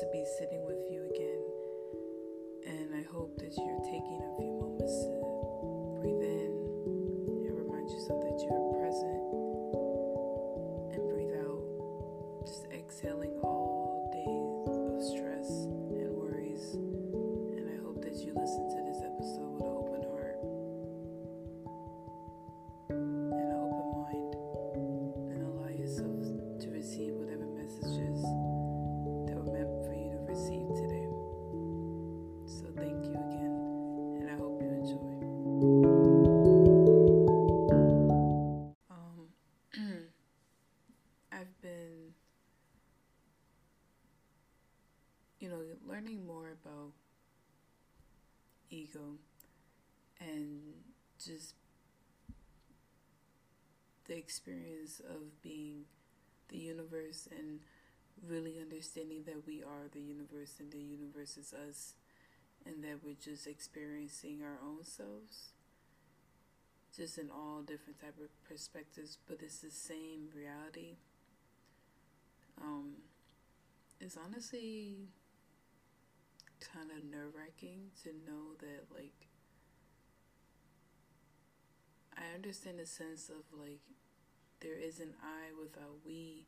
to be sitting with you again. And I hope that you're taking a few about ego and just the experience of being the universe and really understanding that we are the universe and the universe is us and that we're just experiencing our own selves just in all different type of perspectives but it's the same reality. Um it's honestly kind of nerve-wracking to know that like I understand the sense of like there is an I without we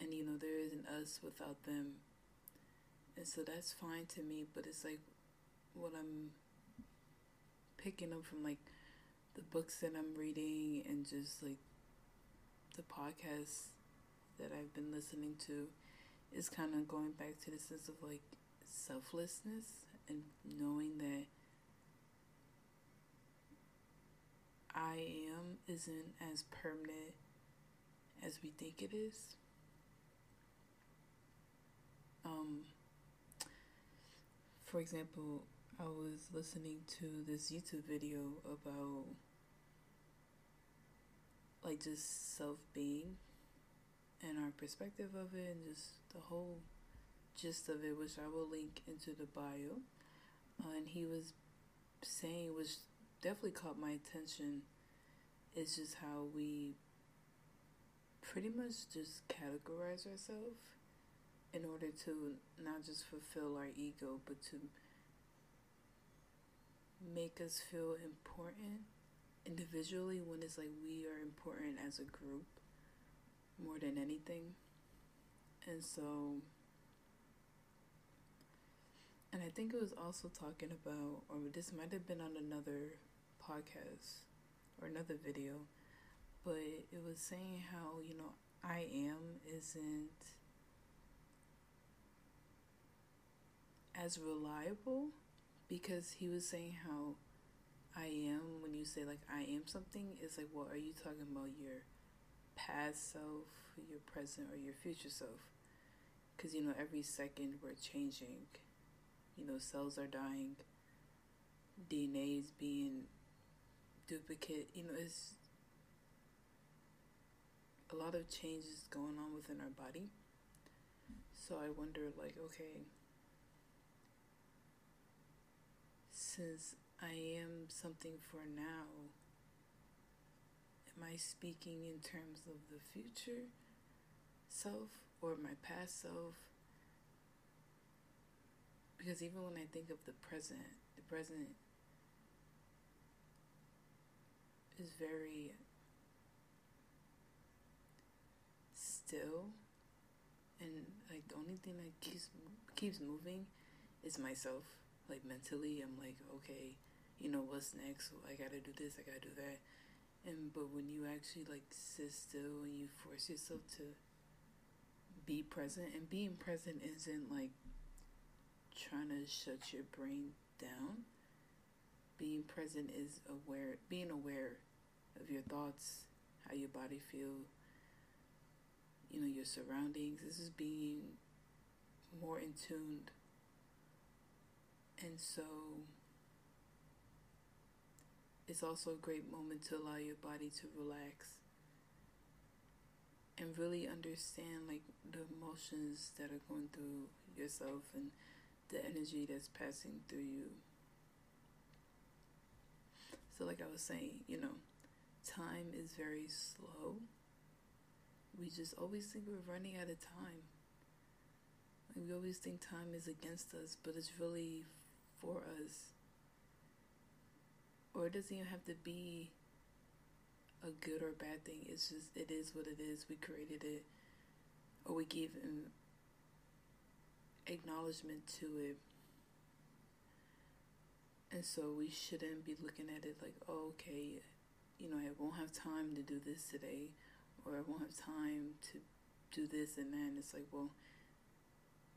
and you know there is an us without them. And so that's fine to me but it's like what i'm picking up from like the books that i'm reading and just like the podcasts that i've been listening to is kind of going back to the sense of like selflessness and knowing that i am isn't as permanent as we think it is. Um, for example, I was listening to this YouTube video about like just self being and our perspective of it, and just the whole gist of it, which I will link into the bio. Uh, and he was saying, which definitely caught my attention, is just how we pretty much just categorize ourselves in order to not just fulfill our ego, but to make us feel important individually when it's like we are important as a group more than anything. And so, and I think it was also talking about, or this might have been on another podcast or another video, but it was saying how, you know, I am isn't as reliable because he was saying how I am when you say like I am something it's like what well, are you talking about your past self your present or your future self. Because you know every second we're changing. You know cells are dying. DNA is being duplicate you know it's a lot of changes going on within our body. So I wonder like okay since I am something for now, I speaking in terms of the future self or my past self? Because even when I think of the present, the present is very still. And like the only thing that keeps keeps moving is myself. Like mentally i'm like okay you know what's next? I gotta do this i gotta do that and but when you actually like sit still and you force yourself to be present and being present isn't like trying to shut your brain down. Being present is aware being aware of your thoughts how your body feel you know your surroundings. This is being more in tuned. And so it's also a great moment to allow your body to relax and really understand like the emotions that are going through yourself and the energy that's passing through you. So like I was saying, you know, time is very slow. We just always think we're running out of time. Like we always think time is against us, but it's really for us. Or it doesn't even have to be a good or bad thing. It's just it is what it is. We created it, or we give acknowledgement to it. And so we shouldn't be looking at it like, oh, okay, you know, I won't have time to do this today, or I won't have time to do this and that. It's like, well,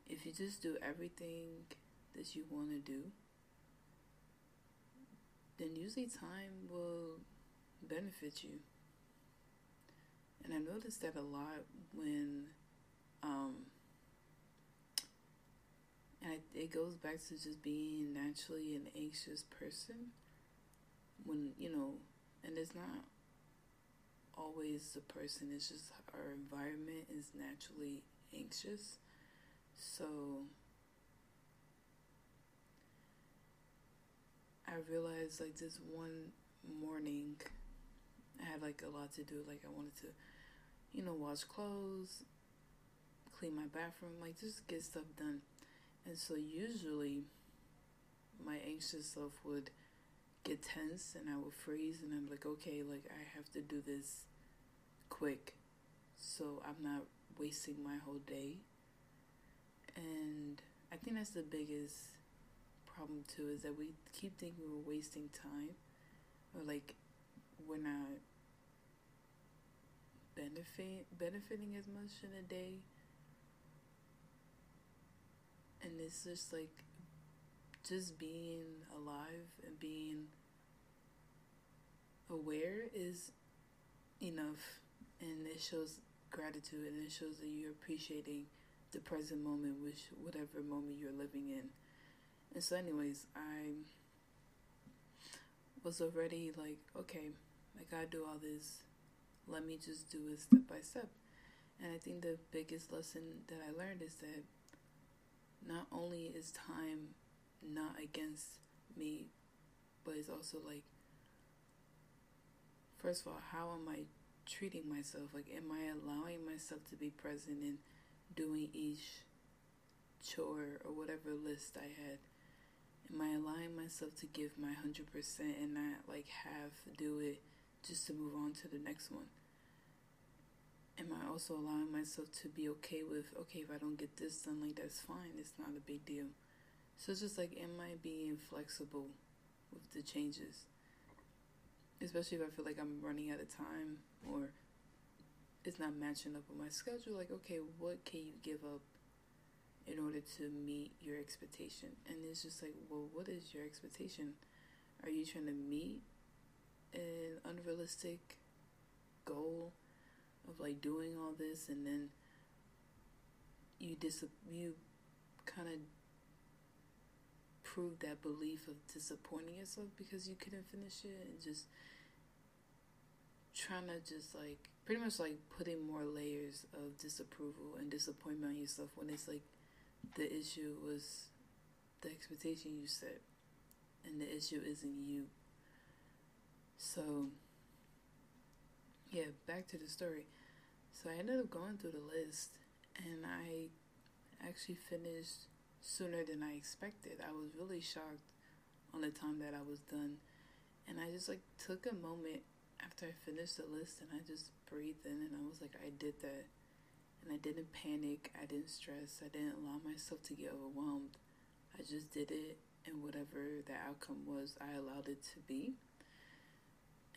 if you just do everything that you want to do, then usually time will benefit you. And I noticed that a lot when, um, and it goes back to just being naturally an anxious person. When, you know, and it's not always the person, it's just our environment is naturally anxious. So I realized like this one morning I had like a lot to do. Like I wanted to, you know, wash clothes, clean my bathroom, like just get stuff done. And so usually my anxious self would get tense and I would freeze and I'm like, okay, like I have to do this quick so I'm not wasting my whole day. And I think that's the biggest problem too is that we keep thinking we're wasting time or like we're not benefit benefiting as much in a day. And it's just like just being alive and being aware is enough and it shows gratitude and it shows that you're appreciating the present moment which whatever moment you're living in and so anyways i was already like okay I gotta do all this. Let me just do it step by step. And I think the biggest lesson that I learned is that not only is time not against me, but it's also like, first of all, how am I treating myself? Like, am I allowing myself to be present in doing each chore or whatever list I had? Am I allowing myself to give my 100% and not like half do it? just to move on to the next one? Am I also allowing myself to be okay with, okay, if I don't get this done, like that's fine, it's not a big deal. So it's just like, am I being flexible with the changes? Especially if I feel like I'm running out of time or it's not matching up with my schedule. Like, okay, what can you give up in order to meet your expectation? And it's just like, well, what is your expectation? Are you trying to meet an unrealistic goal of like doing all this and then you dis you kind of prove that belief of disappointing yourself because you couldn't finish it and just trying to just like pretty much like putting more layers of disapproval and disappointment on yourself when it's like the issue was the expectation you set and the issue isn't you so, yeah, back to the story. So I ended up going through the list and I actually finished sooner than I expected. I was really shocked on the time that I was done. And I just like took a moment after I finished the list and I just breathed in and I was like, I did that. And I didn't panic, I didn't stress, I didn't allow myself to get overwhelmed. I just did it and whatever the outcome was, I allowed it to be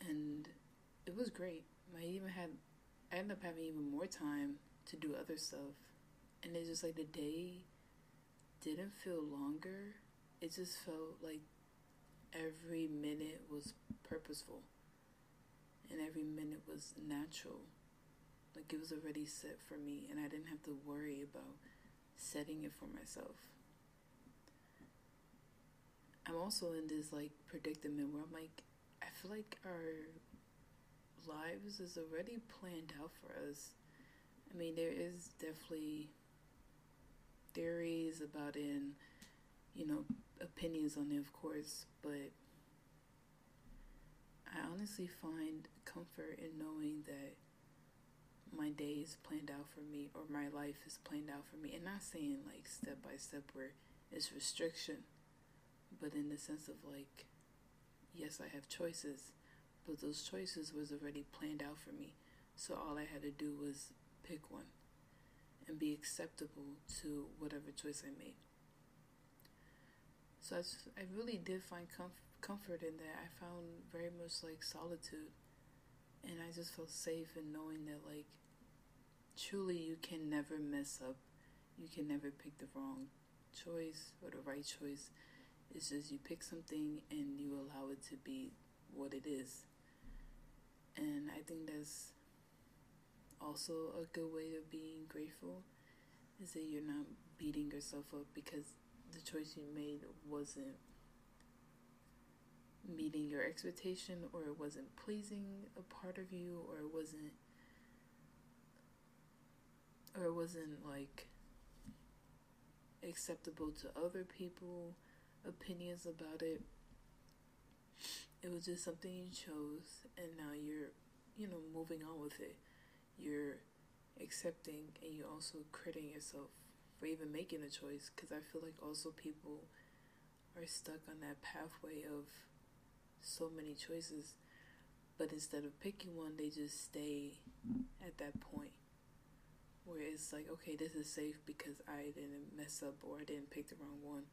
and it was great. I even had, I ended up having even more time to do other stuff, and it's just like the day didn't feel longer. It just felt like every minute was purposeful, and every minute was natural. Like it was already set for me, and I didn't have to worry about setting it for myself. I'm also in this like predicament where I'm like, I feel like our lives is already planned out for us. I mean, there is definitely theories about it and, you know, opinions on it, of course, but I honestly find comfort in knowing that my day is planned out for me or my life is planned out for me. And not saying like step by step where it's restriction, but in the sense of like, yes, I have choices, but those choices was already planned out for me. So all I had to do was pick one and be acceptable to whatever choice I made. So I, just, I really did find comf- comfort in that. I found very much like solitude. And I just felt safe in knowing that, like, truly you can never mess up. You can never pick the wrong choice or the right choice. It's just you pick something and you allow it to be what it is. And I think that's also a good way of being grateful is that you're not beating yourself up because the choice you made wasn't meeting your expectation or it wasn't pleasing a part of you or it wasn't or it wasn't like acceptable to other people opinions about it. It was just something you chose and now you're you know moving on with it. You're accepting and you're also crediting yourself for even making a choice because i feel like also people are stuck on that pathway of so many choices, but instead of picking one, they just stay at that point where it's like, okay, this is safe because I didn't mess up or I didn't pick the wrong one,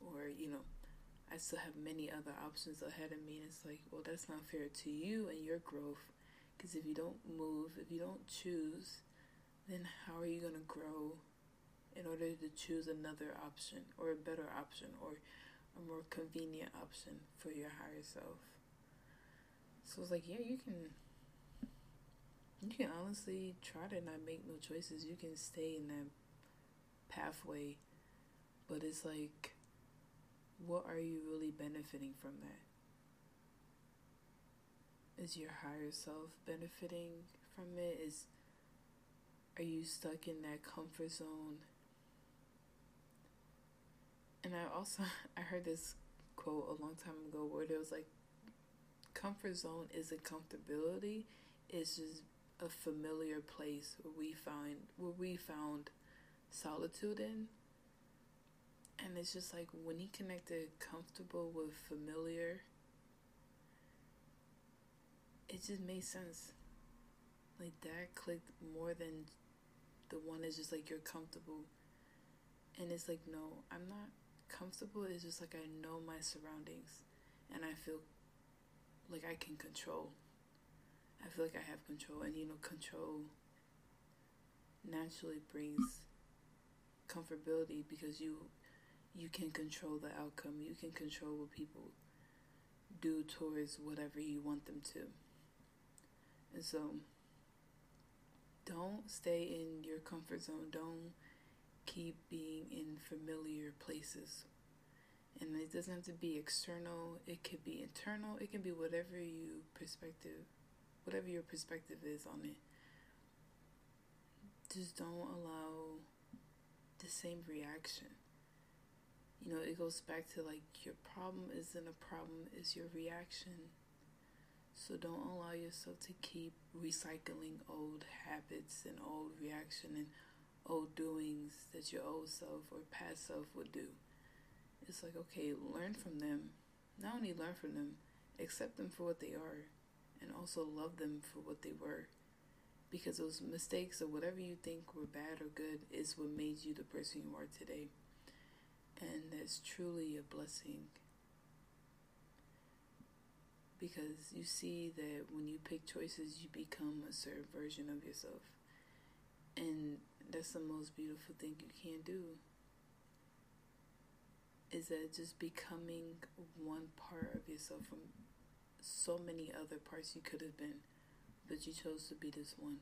or you know, I still have many other options ahead of me. And it's like, well, that's not fair to you and your growth because if you don't move, if you don't choose, then how are you going to grow in order to choose another option or a better option or a more convenient option for your higher self. So it's like, yeah, you can you can honestly try to not make no choices. You can stay in that pathway, but it's like what are you really benefiting from that? Is your higher self benefiting from it? Is are you stuck in that comfort zone and I also I heard this quote a long time ago where it was like comfort zone isn't comfortability. It's just a familiar place where we find where we found solitude in. And it's just like when he connected comfortable with familiar it just made sense. Like that clicked more than the one that's just like you're comfortable. And it's like no i'm not comfortable is just like I know my surroundings and I feel like I can control. I feel like I have control and you know control naturally brings comfortability because you you can control the outcome. You can control what people do towards whatever you want them to. And so don't stay in your comfort zone. Don't keep being in familiar places. And it doesn't have to be external, it could be internal, it can be whatever you perspective whatever your perspective is on it. Just don't allow the same reaction. You know, it goes back to like your problem isn't a problem, it's your reaction. So don't allow yourself to keep recycling old habits and old reaction and old doings that your old self or past self would do. It's like, okay, learn from them. Not only learn from them, accept them for what they are, and also love them for what they were. Because those mistakes or whatever you think were bad or good is what made you the person you are today. And that's truly a blessing. Because you see that when you pick choices, you become a certain version of yourself. And that's the most beautiful thing you can do. Is that just becoming one part of yourself from so many other parts you could have been, but you chose to be this one.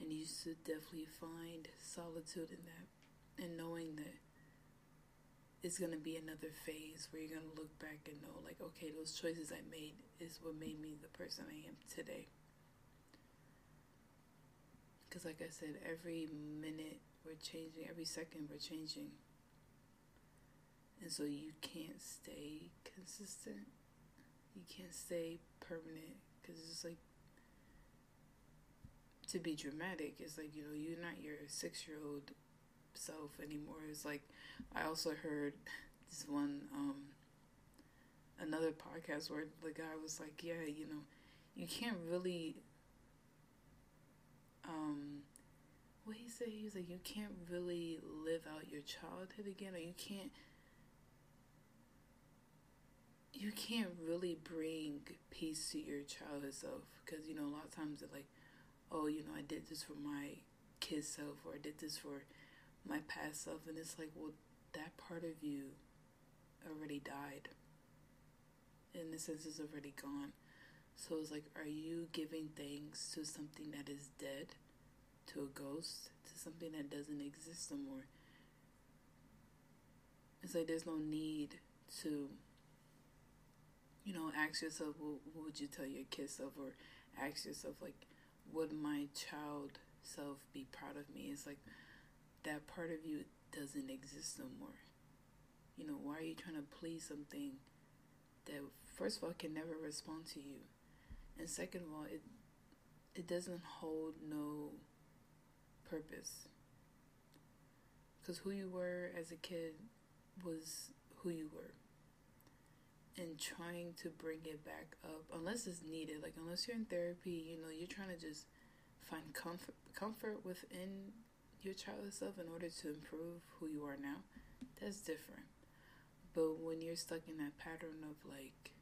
And you should definitely find solitude in that and knowing that it's going to be another phase where you're going to look back and know, like, okay, those choices I made is what made me the person I am today. Because, like I said, every minute we're changing, every second we're changing. And so you can't stay consistent. You can't stay permanent. Because it's like to be dramatic. It's like, you know, you're not your six year old self anymore. It's like, I also heard this one, um, another podcast where the guy was like, yeah, you know, you can't really, um, what he said, he was like, you can't really live out your childhood again, or you can't you can't really bring peace to your childhood self. Because you know a lot of times they're like oh you know i did this for my kid self or i did this for my past self and it's like well that part of you already died. In the sense is already gone so it's like are you giving thanks to something that is dead? To a ghost? To something that doesn't exist anymore it's like there's no need to you know, ask yourself, what, what would you tell your kid self, or ask yourself, like, would my child self be proud of me? It's like that part of you doesn't exist no more. You know, why are you trying to please something that, first of all, can never respond to you, and second of all, it it doesn't hold no purpose. Because who you were as a kid was who you were and trying to bring it back up unless it's needed like unless you're in therapy you know you're trying to just find comfort comfort within your child self in order to improve who you are now that's different but when you're stuck in that pattern of like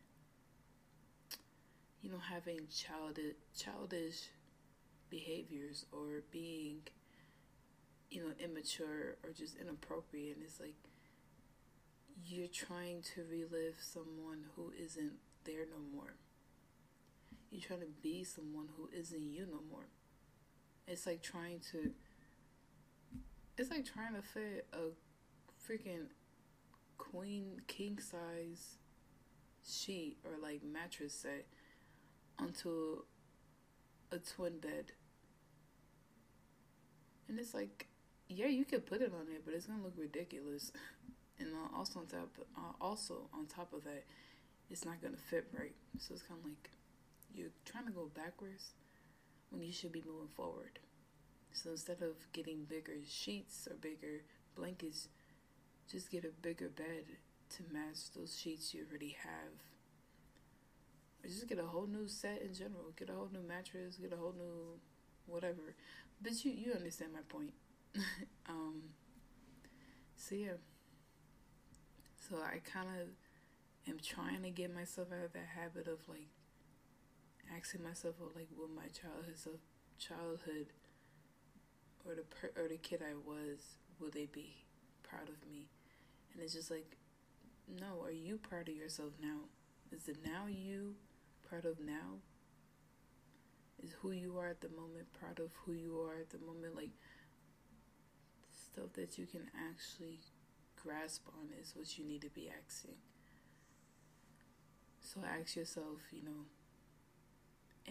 you know having childish childish behaviors or being you know immature or just inappropriate and it's like you're trying to relive someone who isn't there no more. You're trying to be someone who isn't you no more. It's like trying to it's like trying to fit a freaking queen king size sheet or like mattress set onto a twin bed. And it's like, yeah, you could put it on it, but it's gonna look ridiculous. and also on top, uh, also on top of that, it's not gonna fit right. So it's kind of like you're trying to go backwards when you should be moving forward. So instead of getting bigger sheets or bigger blankets, just get a bigger bed to match those sheets you already have. Just get a whole new set in general. Get a whole new mattress. Get a whole new whatever. But you you understand my point. um. So yeah. So I kind of am trying to get myself out of that habit of like asking myself, well, like, will my childhood self, childhood, or the per, or the kid I was, will they be proud of me? And it's just like, no. Are you proud of yourself now? Is the now you proud of now? Is who you are at the moment proud of who you are at the moment? Like stuff that you can actually grasp on is what you need to be asking. So ask yourself, you know,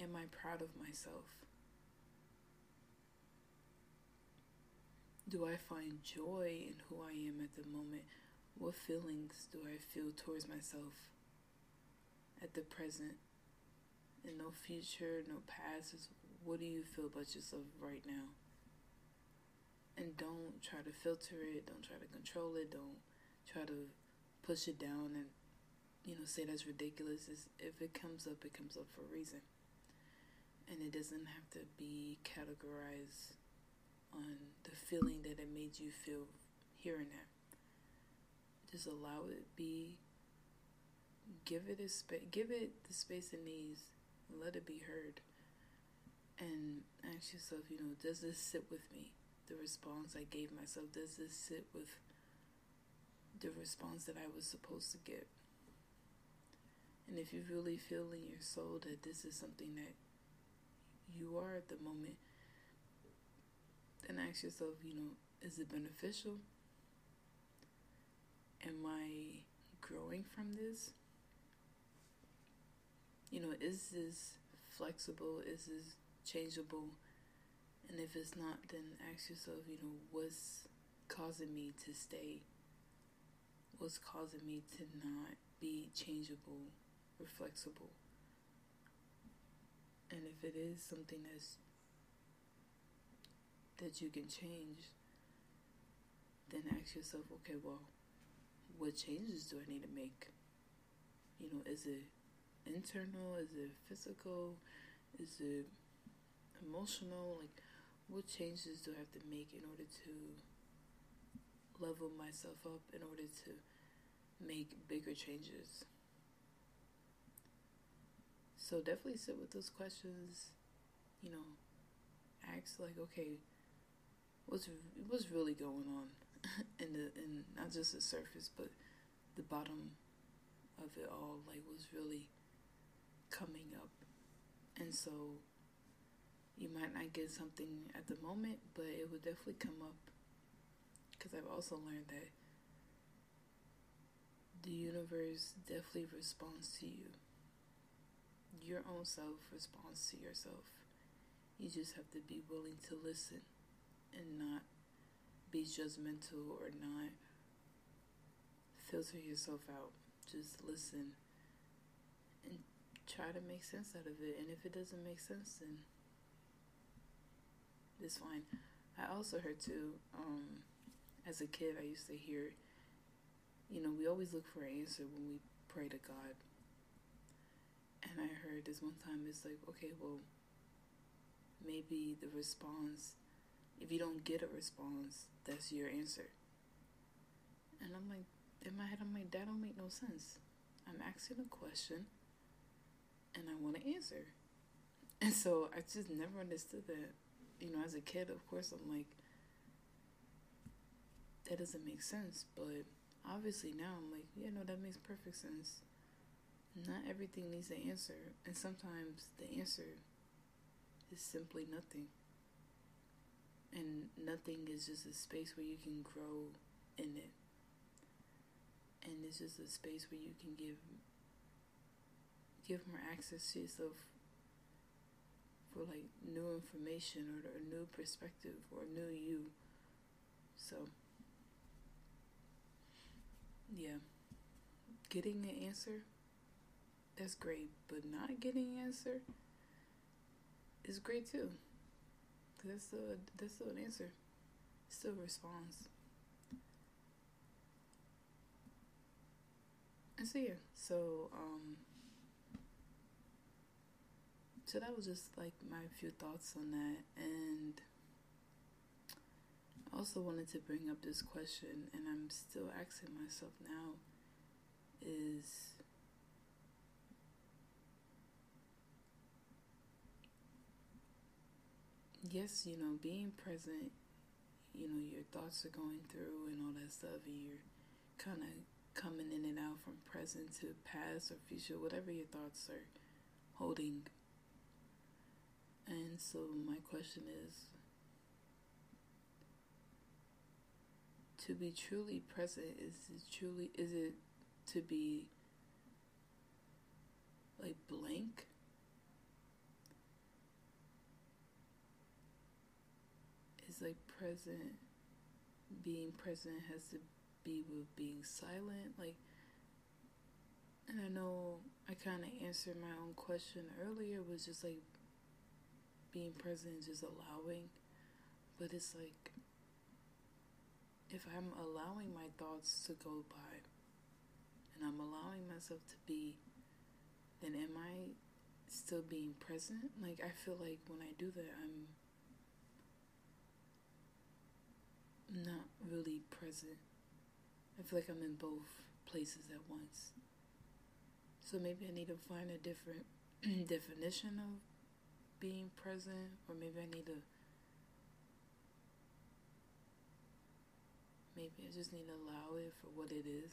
am I proud of myself? Do I find joy in who I am at the moment? What feelings do I feel towards myself at the present? And no future, no past. What do you feel about yourself right now? and don't try to filter it don't try to control it don't try to push it down and you know say that's ridiculous it's, if it comes up it comes up for a reason and it doesn't have to be categorized on the feeling that it made you feel hearing that just allow it be give it a space give it the space it needs let it be heard and ask yourself you know does this sit with me the response I gave myself? Does this sit with the response that I was supposed to get? And if you really feel in your soul that this is something that you are at the moment, then ask yourself, you know, is it beneficial? Am I growing from this? You know, is this flexible? Is this changeable? And if it's not, then ask yourself, you know, what's causing me to stay? What's causing me to not be changeable or flexible? And if it is something that's that you can change, then ask yourself, okay, well, what changes do I need to make? You know, is it internal? Is it physical? Is it emotional? Like, what changes do I have to make in order to level myself up, in order to make bigger changes? So definitely sit with those questions. You know, ask like, okay, what's what's really going on in the in not just the surface, but the bottom of it all. Like, what's really coming up, and so you might not get something at the moment, but it will definitely come up. Because I've also learned that the universe definitely responds to you your own self responds to yourself. You just have to be willing to listen and not be judgmental or not filter yourself out. Just listen and try to make sense out of it. And if it doesn't make sense, then it's fine. I also heard too, um, as a kid, I used to hear, you know, we always look for an answer when we pray to God and I heard this one time, it's like, okay, well, maybe the response, if you don't get a response, that's your answer. And I'm like, in my head, I'm like, that don't make no sense. I'm asking a question and I want to answer. And so I just never understood that. You know, as a kid, of course, I'm like, that doesn't make sense. But obviously now I'm like, yeah, no, that makes perfect sense not everything needs an answer, and sometimes the answer is simply nothing. And nothing is just a space where you can grow in it. And it's just a space where you can give give more access to yourself for like new information or a new perspective or a new you. So yeah. Getting an answer that's great. But not getting an answer is great too. That's still that's still an answer. Still responds. And so yeah, so um so that was just like my few thoughts on that and I also wanted to bring up this question and I'm still asking myself now is yes, you know, being present, you know, your thoughts are going through and all that stuff, and you're kind of coming in and out from present to past or future, whatever your thoughts are holding. And so, my question is to be truly present, is it truly, is it to be like blank? Is like present being present has to be with being silent like and I know I kind of answered my own question earlier was just like being present is just allowing but it's like if I'm allowing my thoughts to go by and I'm allowing myself to be then am I still being present like I feel like when I do that I'm not really present. I feel like I'm in both places at once. So maybe I need to find a different definition of being present, or maybe I need to. Maybe I just need to allow it for what it is.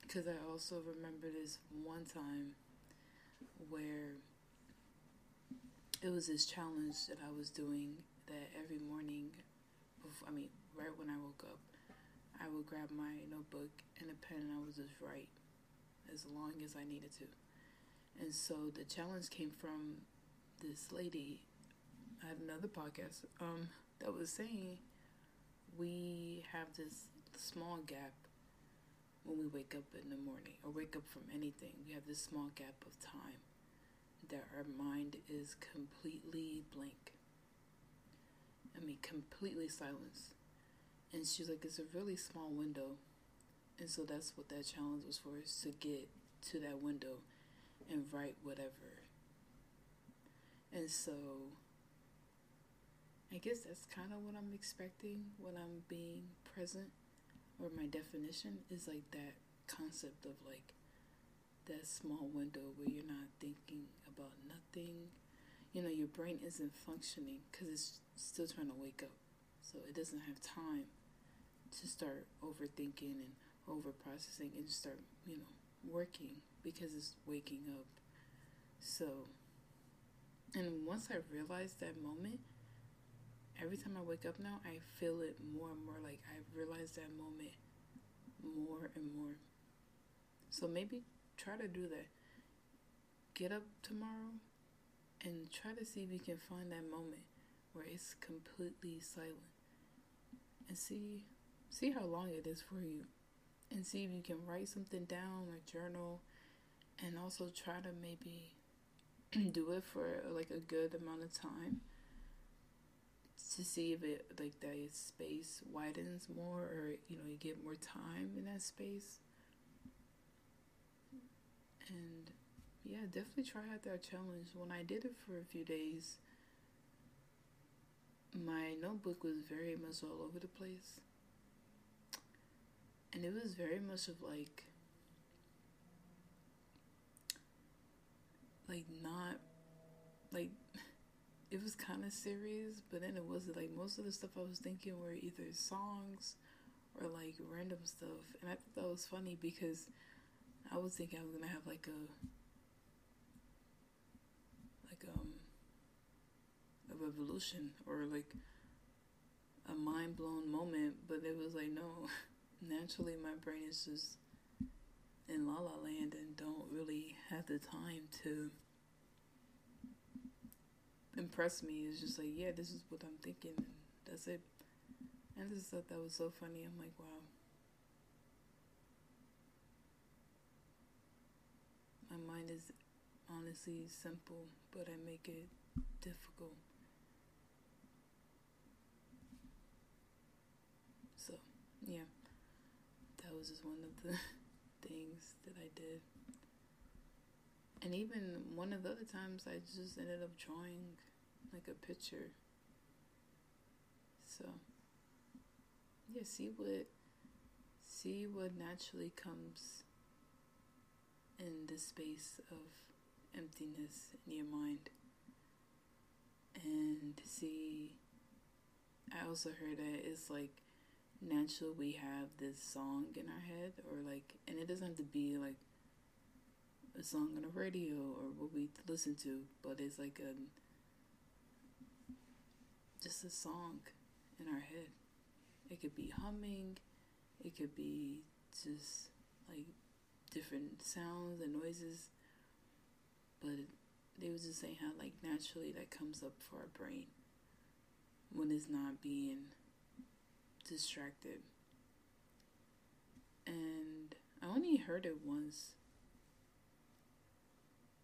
Because I also remember this one time where it was this challenge that I was doing that every morning, before, I mean, right when I woke up, I would grab my notebook and a pen and I would just write as long as I needed to. And so the challenge came from this lady. I had another podcast um, that was saying we have this small gap when we wake up in the morning or wake up from anything. We have this small gap of time that our mind is completely blank. I mean, completely silenced. And she's like, it's a really small window. And so that's what that challenge was for, is to get to that window and write whatever. And so I guess that's kind of what I'm expecting when I'm being present, or my definition is like that concept of like that small window where you're not thinking about nothing. You know, your brain isn't functioning because it's still trying to wake up. So it doesn't have time to start overthinking and over processing and start, you know, working because it's waking up. So, and once I realized that moment, every time I wake up now, I feel it more and more. Like I realize that moment more and more. So maybe try to do that. Get up tomorrow and try to see if you can find that moment where it's completely silent and see see how long it is for you and see if you can write something down or journal and also try to maybe do it for like a good amount of time to see if it like that space widens more or you know you get more time in that space and yeah, definitely try out that challenge. When I did it for a few days, my notebook was very much all over the place. And it was very much of like, like not, like, it was kind of serious, but then it wasn't like most of the stuff I was thinking were either songs or like random stuff. And I thought that was funny because I was thinking I was gonna have like a like um a revolution or like a mind blown moment, but it was like no. Naturally, my brain is just in la la land and don't really have the time to impress me. It's just like yeah, this is what I'm thinking, and that's it. And just thought that was so funny. I'm like wow. My mind is honestly simple, but I make it difficult. So, yeah, that was just one of the things that I did. And even one of the other times, I just ended up drawing like a picture. So, yeah, see what see what naturally comes in the space of emptiness in your mind. And see, I also heard that it's like natural we have this song in our head, or like, and it doesn't have to be like a song on the radio or what we listen to, but it's like a just a song in our head. It could be humming, it could be just like different sounds and noises, but they was just saying how like naturally that comes up for our brain when it's not being distracted. And I only heard it once,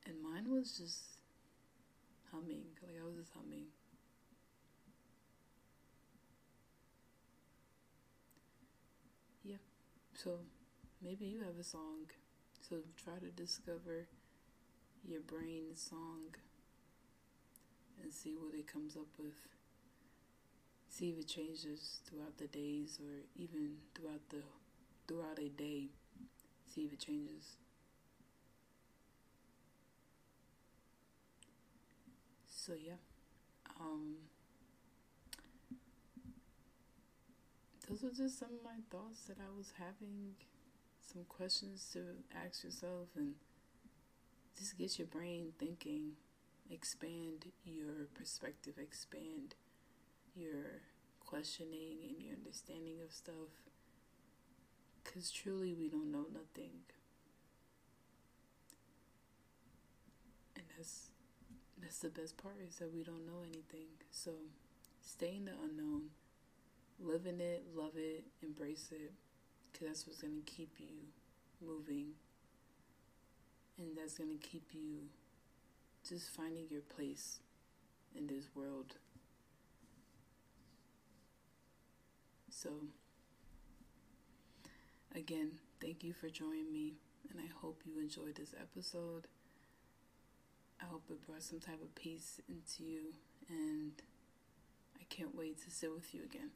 and mine was just humming, like I was just humming. Yeah, so maybe you have a song. So try to discover your brain song and see what it comes up with. See if it changes throughout the days or even throughout the throughout a day. See if it changes. So yeah. Um those are just some of my thoughts that I was having, some questions to ask yourself, and just get your brain thinking. Expand your perspective, expand your questioning and your understanding of stuff. Because truly, we don't know nothing. And that's, that's the best part is that we don't know anything. So stay in the unknown live in it, love it, embrace it, because that's what's going to keep you moving. And that's going to keep you just finding your place in this world. So, again, thank you for joining me, and I hope you enjoyed this episode. I hope it brought some type of peace into you, and I can't wait to sit with you again.